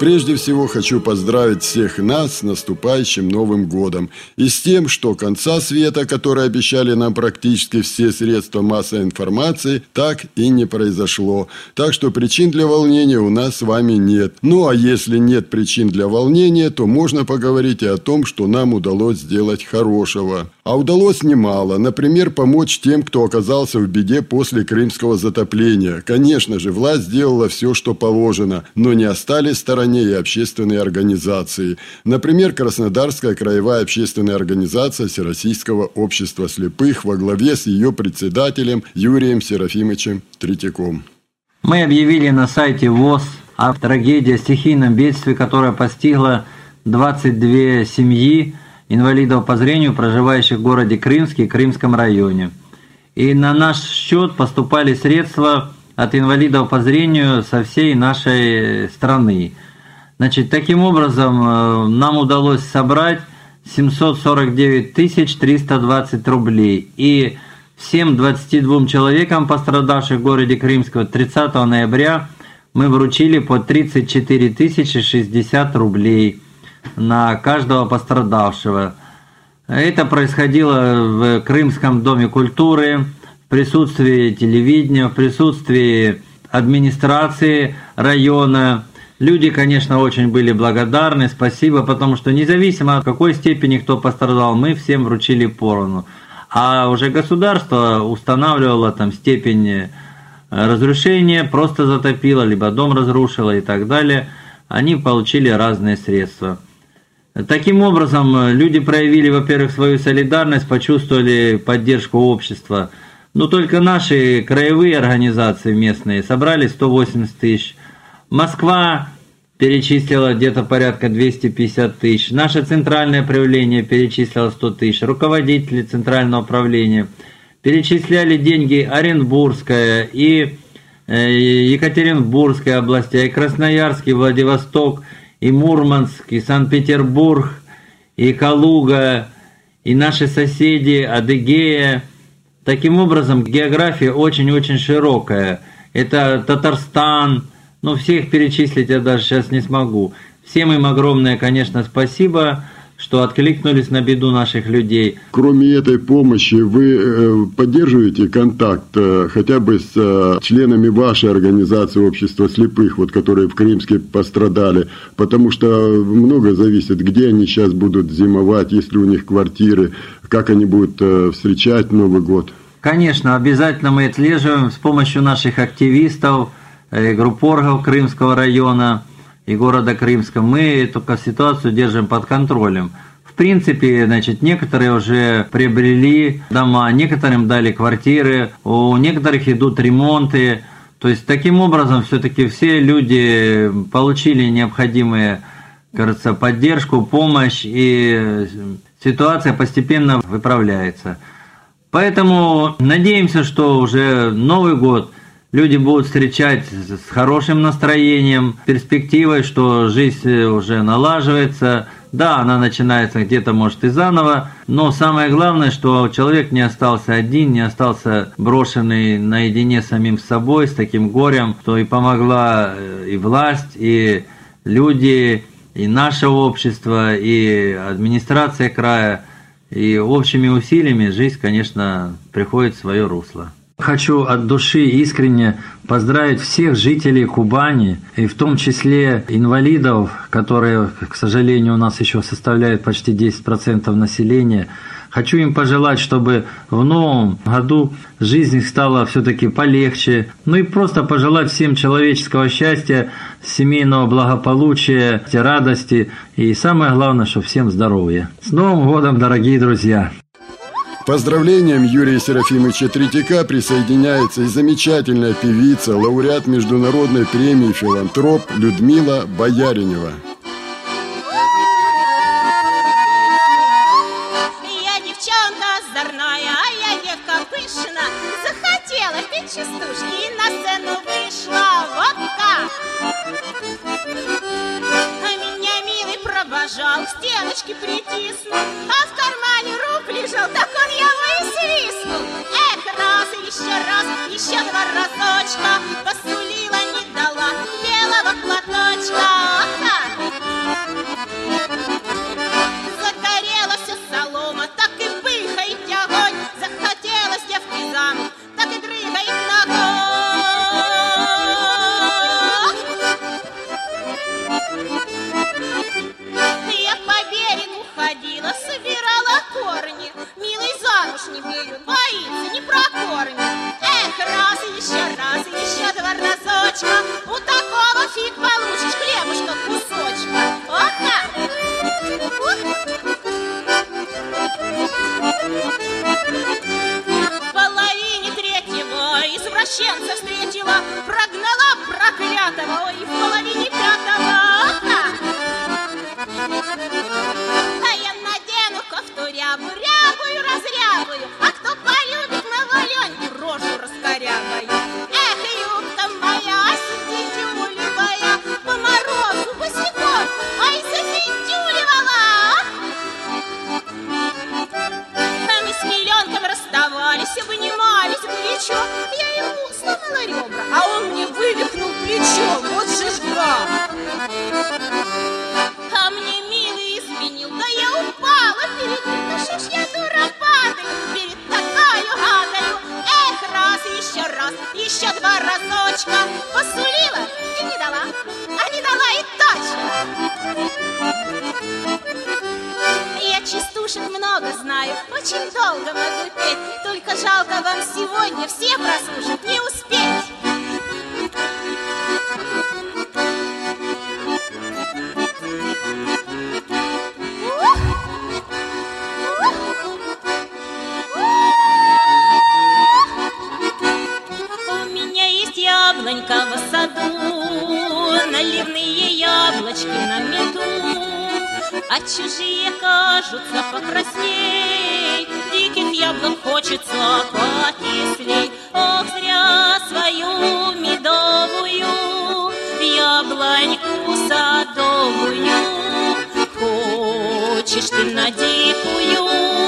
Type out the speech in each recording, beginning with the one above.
Прежде всего хочу поздравить всех нас с наступающим Новым Годом и с тем, что конца света, который обещали нам практически все средства массовой информации, так и не произошло. Так что причин для волнения у нас с вами нет. Ну а если нет причин для волнения, то можно поговорить и о том, что нам удалось сделать хорошего. А удалось немало. Например, помочь тем, кто оказался в беде после крымского затопления. Конечно же, власть сделала все, что положено, но не остались в и общественные организации. Например, Краснодарская краевая общественная организация Всероссийского общества слепых во главе с ее председателем Юрием Серафимовичем Третьяком. Мы объявили на сайте ВОЗ о трагедии, стихийном бедствии, которое постигло 22 семьи инвалидов по зрению, проживающих в городе Крымске и Крымском районе. И на наш счет поступали средства от инвалидов по зрению со всей нашей страны. Значит, таким образом, э, нам удалось собрать 749 320 рублей. И всем 22 человекам, пострадавших в городе Крымского, 30 ноября мы вручили по 34 060 рублей на каждого пострадавшего. Это происходило в Крымском доме культуры, в присутствии телевидения, в присутствии администрации района. Люди, конечно, очень были благодарны, спасибо, потому что независимо от какой степени кто пострадал, мы всем вручили поровну. А уже государство устанавливало там степень разрушения, просто затопило, либо дом разрушило и так далее. Они получили разные средства. Таким образом, э, люди проявили, во-первых, свою солидарность, почувствовали поддержку общества. Но только наши краевые организации местные собрали 180 тысяч. Москва перечислила где-то порядка 250 тысяч. Наше центральное правление перечислило 100 тысяч. Руководители центрального управления перечисляли деньги Оренбургская и э, Екатеринбургская области, и Красноярский, Владивосток – и Мурманск, и Санкт-Петербург, и Калуга, и наши соседи Адыгея. Таким образом, география очень-очень широкая. Это Татарстан, ну всех перечислить я даже сейчас не смогу. Всем им огромное, конечно, спасибо что откликнулись на беду наших людей. Кроме этой помощи, вы э, поддерживаете контакт э, хотя бы с э, членами вашей организации общества слепых, вот, которые в Крымске пострадали, потому что много зависит, где они сейчас будут зимовать, есть ли у них квартиры, как они будут встречать Новый год. Конечно, обязательно мы отслеживаем с помощью наших активистов, группоргов Крымского района – и города Крымска, мы эту ситуацию держим под контролем. В принципе, значит, некоторые уже приобрели дома, некоторым дали квартиры, у некоторых идут ремонты. То есть таким образом все-таки все люди получили необходимые, кажется, поддержку, помощь, и ситуация постепенно выправляется. Поэтому надеемся, что уже Новый год – люди будут встречать с хорошим настроением, перспективой, что жизнь уже налаживается. Да, она начинается где-то, может, и заново, но самое главное, что человек не остался один, не остался брошенный наедине с самим собой, с таким горем, что и помогла э, и власть, и люди, и наше общество, и администрация края. И общими усилиями жизнь, конечно, приходит в свое русло. Хочу от души искренне поздравить всех жителей Кубани, и в том числе инвалидов, которые, к сожалению, у нас еще составляют почти 10% населения. Хочу им пожелать, чтобы в новом году жизнь стала все-таки полегче. Ну и просто пожелать всем человеческого счастья, семейного благополучия, радости и самое главное, что всем здоровья. С Новым годом, дорогие друзья! поздравлениям Юрия Серафимовича Третьяка присоединяется и замечательная певица, лауреат Международной премии «Филантроп» Людмила Бояринева. Я девчонка озорная, а я девка пышна. Захотела петь частушки и на сцену вышла. Вот как! А меня милый пробожал, к притиснул, а в кармане рука лежал, так он его и свистнул Эх, раз, еще раз, еще два разочка Посулила, не дала белого платочка сегодня все прослушать не успеть. яблонька в саду, Наливные яблочки на меду, А чужие кажутся покраснее яблок хочется покислей. Ох, зря свою медовую яблоньку садовую Хочешь ты на дикую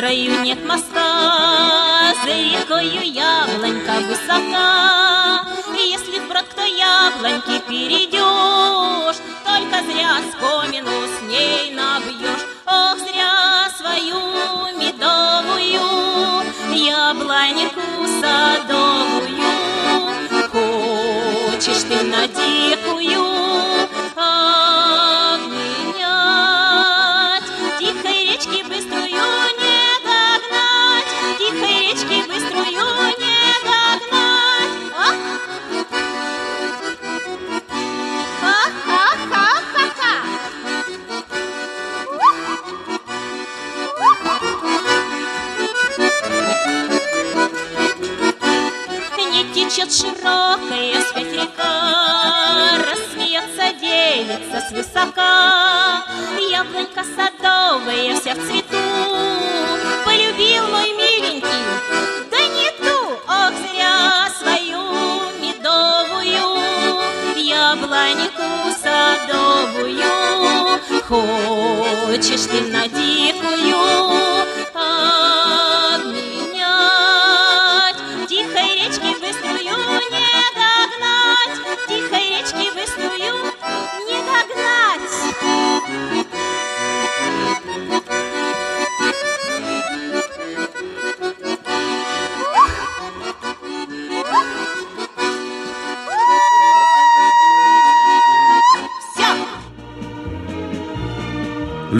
троим нет моста, За рекою яблонька высока. И если, брат, кто яблоньки перейдешь, Только зря спомину с ней набьешь. Ох, зря свою медовую яблоньку садовую. Хочешь ты надир плачет широкая спять река, Рассмеется девица свысока. Яблонька садовая вся в цвету, Полюбил мой миленький, да не ту, ох, зря свою медовую Яблонику садовую. Хочешь ты на дикую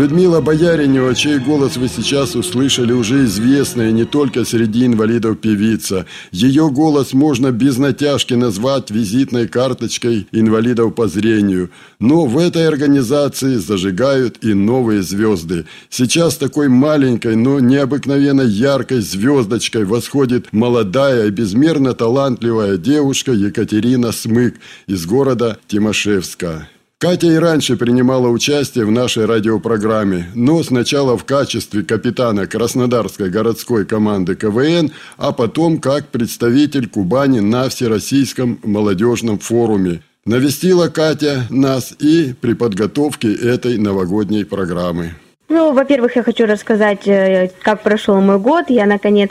Людмила Бояринева, чей голос вы сейчас услышали, уже известная не только среди инвалидов певица. Ее голос можно без натяжки назвать визитной карточкой инвалидов по зрению. Но в этой организации зажигают и новые звезды. Сейчас такой маленькой, но необыкновенно яркой звездочкой восходит молодая и безмерно талантливая девушка Екатерина Смык из города Тимошевска. Катя и раньше принимала участие в нашей радиопрограмме, но сначала в качестве капитана Краснодарской городской команды КВН, а потом как представитель Кубани на Всероссийском молодежном форуме. Навестила Катя нас и при подготовке этой новогодней программы. Ну, во-первых, я хочу рассказать, э, как прошел мой год. Я, наконец,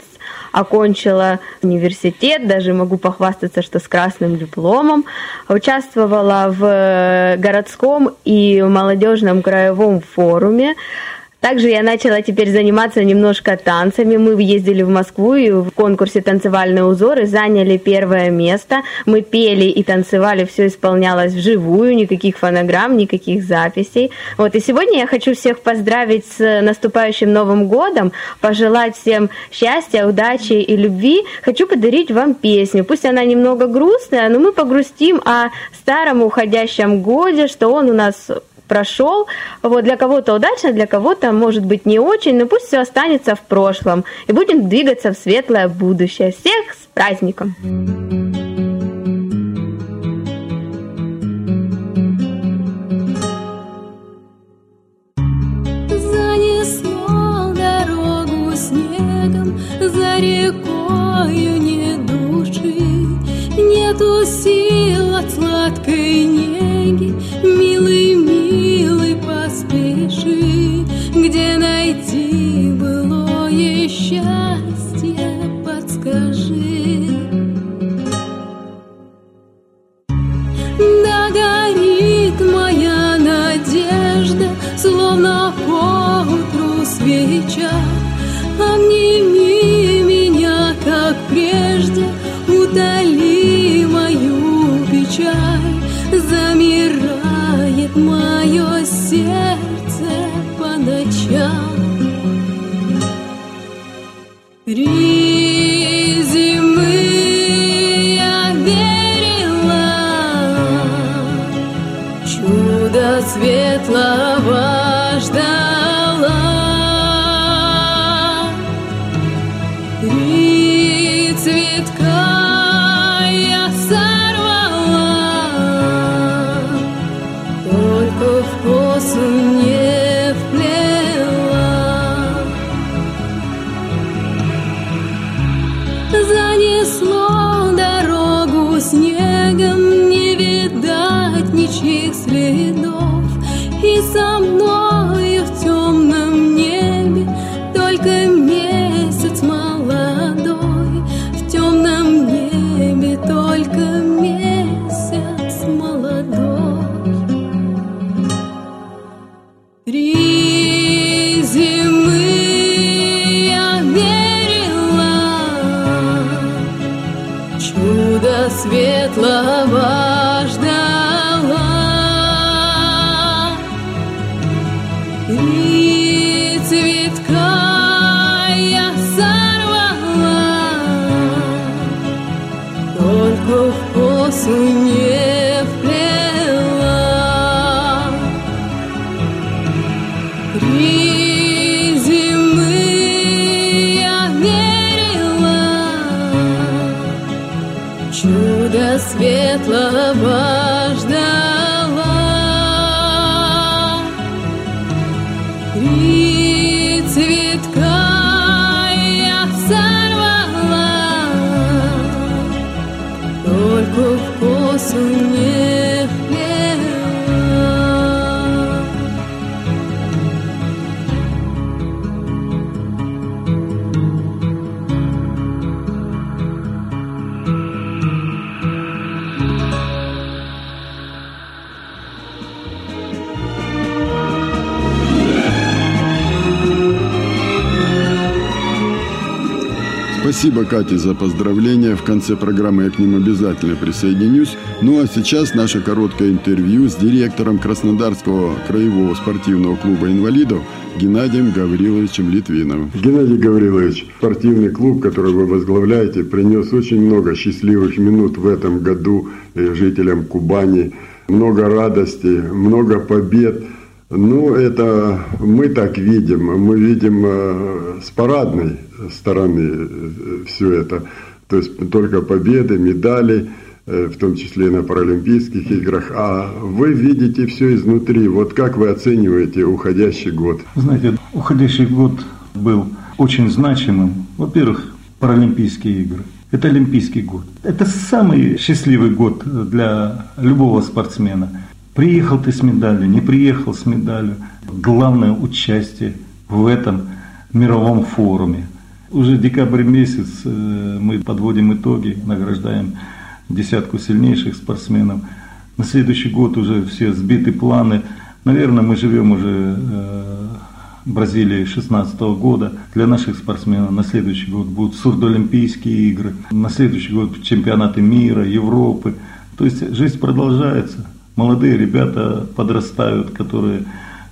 окончила университет, даже могу похвастаться, что с красным дипломом. Участвовала в э, городском и молодежном краевом форуме. Также я начала теперь заниматься немножко танцами. Мы ездили в Москву и в конкурсе «Танцевальные узоры» заняли первое место. Мы пели и танцевали, все исполнялось вживую, никаких фонограмм, никаких записей. Вот, и сегодня я хочу всех поздравить с наступающим Новым годом, пожелать всем счастья, удачи и любви. Хочу подарить вам песню. Пусть она немного грустная, но мы погрустим о старом уходящем годе, что он у нас прошел. Вот для кого-то удачно, для кого-то, может быть, не очень, но пусть все останется в прошлом. И будем двигаться в светлое будущее. Всех с праздником! zbicia Спасибо Кате за поздравления. В конце программы я к ним обязательно присоединюсь. Ну а сейчас наше короткое интервью с директором Краснодарского краевого спортивного клуба инвалидов Геннадием Гавриловичем Литвиновым. Геннадий Гаврилович, спортивный клуб, который вы возглавляете, принес очень много счастливых минут в этом году жителям Кубани. Много радости, много побед. Ну, это мы так видим. Мы видим э, с парадной стороны э, все это. То есть только победы, медали, э, в том числе и на Паралимпийских играх. А вы видите все изнутри. Вот как вы оцениваете уходящий год? Знаете, уходящий год был очень значимым. Во-первых, Паралимпийские игры. Это Олимпийский год. Это самый счастливый год для любого спортсмена. Приехал ты с медалью, не приехал с медалью. Главное участие в этом мировом форуме. Уже декабрь месяц э, мы подводим итоги, награждаем десятку сильнейших спортсменов. На следующий год уже все сбиты планы. Наверное, мы живем уже в Бразилии 16 года. Для наших спортсменов на следующий год будут сурдоолимпийские игры. На следующий год чемпионаты мира, Европы. То есть жизнь продолжается молодые ребята подрастают, которые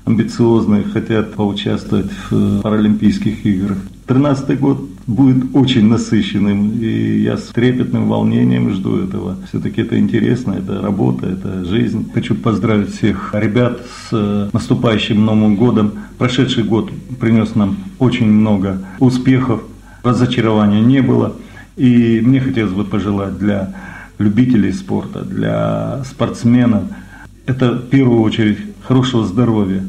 амбициозные, хотят поучаствовать в э, Паралимпийских играх. Тринадцатый год будет очень насыщенным, и я с трепетным волнением жду этого. Все-таки это интересно, это работа, это жизнь. Хочу поздравить всех ребят с э, наступающим Новым годом. Прошедший год принес нам очень много успехов, разочарования не было. И мне хотелось бы пожелать для любителей спорта, для спортсменов, это в первую очередь хорошего здоровья,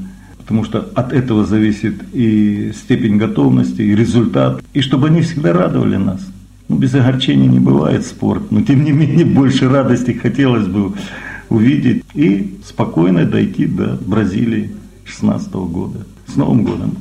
потому что от этого зависит и степень готовности, и результат, и чтобы они всегда радовали нас. Ну, без огорчения не бывает спорт, но тем не менее больше радости хотелось бы увидеть и спокойно дойти до Бразилии 2016 года. С Новым годом!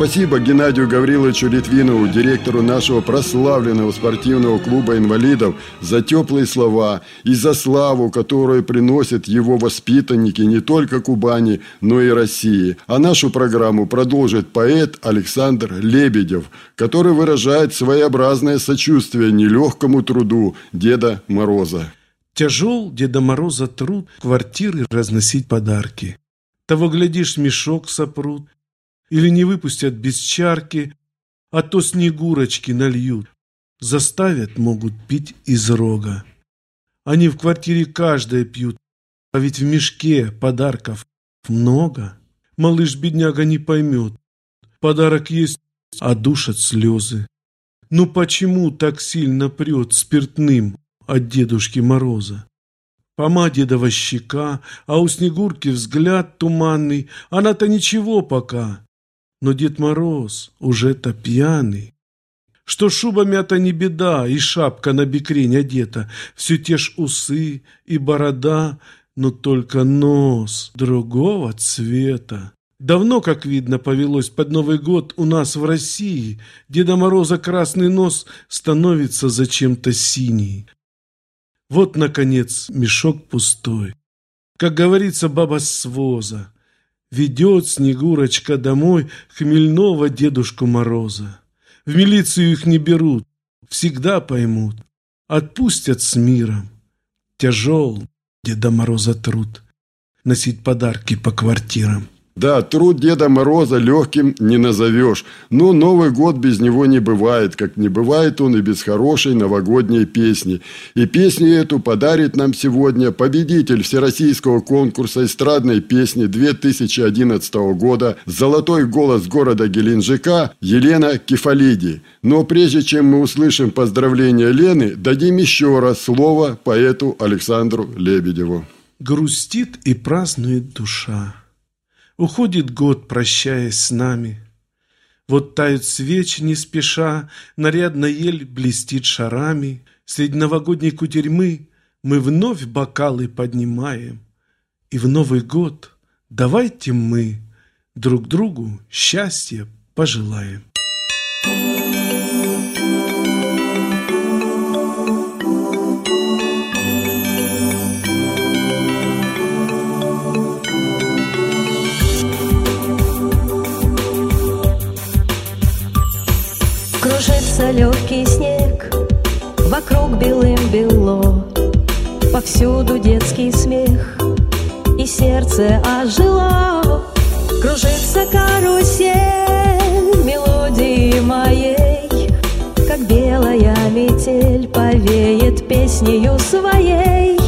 Спасибо Геннадию Гавриловичу Литвинову, директору нашего прославленного спортивного клуба инвалидов, за теплые слова и за славу, которую приносят его воспитанники не только Кубани, но и России. А нашу программу продолжит поэт Александр Лебедев, который выражает своеобразное сочувствие нелегкому труду Деда Мороза. Тяжел Деда Мороза труд квартиры разносить подарки. Того, глядишь, мешок сопрут, или не выпустят без чарки, а то снегурочки нальют. Заставят могут пить из рога. Они в квартире каждая пьют, а ведь в мешке подарков много. Малыш-бедняга не поймет. Подарок есть, а душат слезы. Ну почему так сильно прет спиртным от Дедушки Мороза? Пома дедова щека, а у Снегурки взгляд туманный. Она-то ничего пока. Но Дед Мороз уже-то пьяный. Что шуба мята не беда, и шапка на бекрень одета, Все те ж усы и борода, но только нос другого цвета. Давно, как видно, повелось под Новый год у нас в России. Деда Мороза красный нос становится зачем-то синий. Вот, наконец, мешок пустой. Как говорится, баба с воза. Ведет Снегурочка домой хмельного Дедушку Мороза. В милицию их не берут, всегда поймут. Отпустят с миром. Тяжел Деда Мороза труд носить подарки по квартирам. Да, труд Деда Мороза легким не назовешь, но Новый год без него не бывает, как не бывает он и без хорошей новогодней песни. И песню эту подарит нам сегодня победитель Всероссийского конкурса эстрадной песни 2011 года «Золотой голос города Геленджика» Елена Кефалиди. Но прежде чем мы услышим поздравления Лены, дадим еще раз слово поэту Александру Лебедеву. Грустит и празднует душа. Уходит год, прощаясь с нами. Вот тают свечи не спеша, Нарядно ель блестит шарами. Среди новогодней кутерьмы Мы вновь бокалы поднимаем. И в Новый год давайте мы Друг другу счастья пожелаем. Ложится легкий снег, вокруг белым бело, Повсюду детский смех, и сердце ожило. Кружится карусель мелодии моей, Как белая метель повеет песнею своей,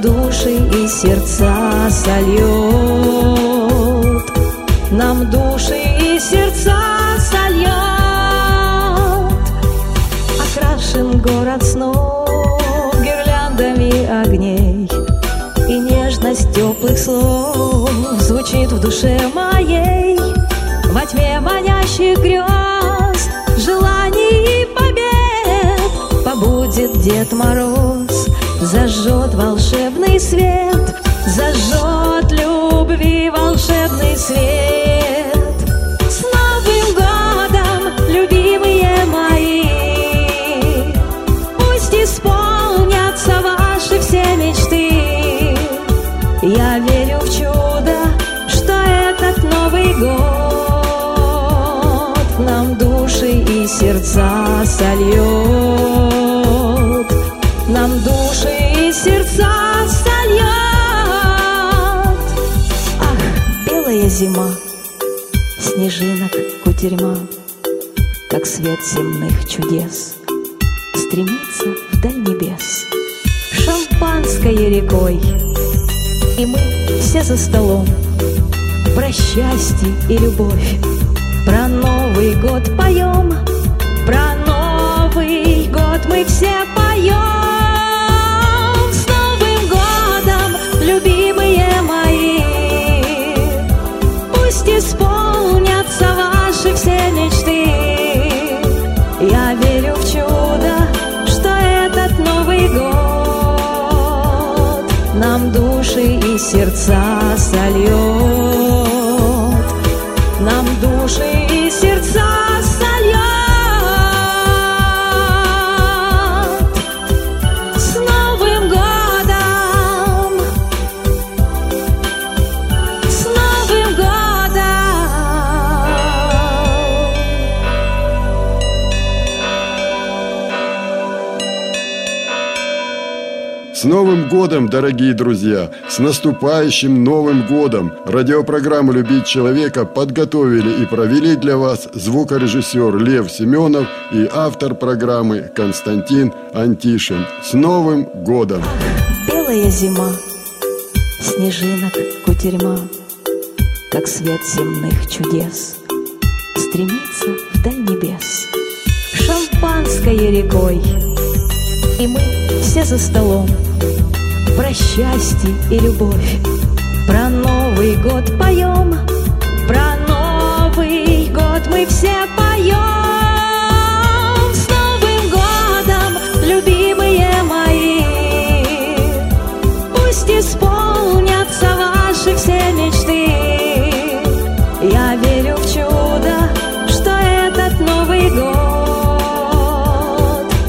души и сердца сольет. Нам души и сердца сольет. Окрашен город снов гирляндами огней И нежность теплых слов звучит в душе моей Во тьме манящих грез, желаний и побед Побудет Дед Мороз, зажжет волшебный свет Зажжет любви волшебный свет С Новым годом, любимые мои Пусть исполнятся ваши все мечты. Я верю в чудо, что этот Новый год нам души и сердца сольет. Зима, снежинок кутерьма, как свет земных чудес стремится вдаль небес. Шампанское рекой, и мы все за столом. Про счастье и любовь, про Новый год поем. Про Новый год мы все поем сердца сольет годом, дорогие друзья! С наступающим Новым годом! Радиопрограмму «Любить человека» подготовили и провели для вас звукорежиссер Лев Семенов и автор программы Константин Антишин. С Новым годом! Белая зима, снежинок кутерьма, Как свет земных чудес, Стремится вдаль небес. Шампанское рекой, И мы все за столом Про счастье и любовь, Про Новый год поем, Про Новый год мы все поем. С Новым годом, любимые мои, Пусть исполнятся ваши все мечты. Я верю в чудо, что этот Новый год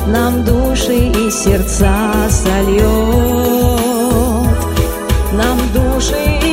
Нам души и сердца сольет нам души.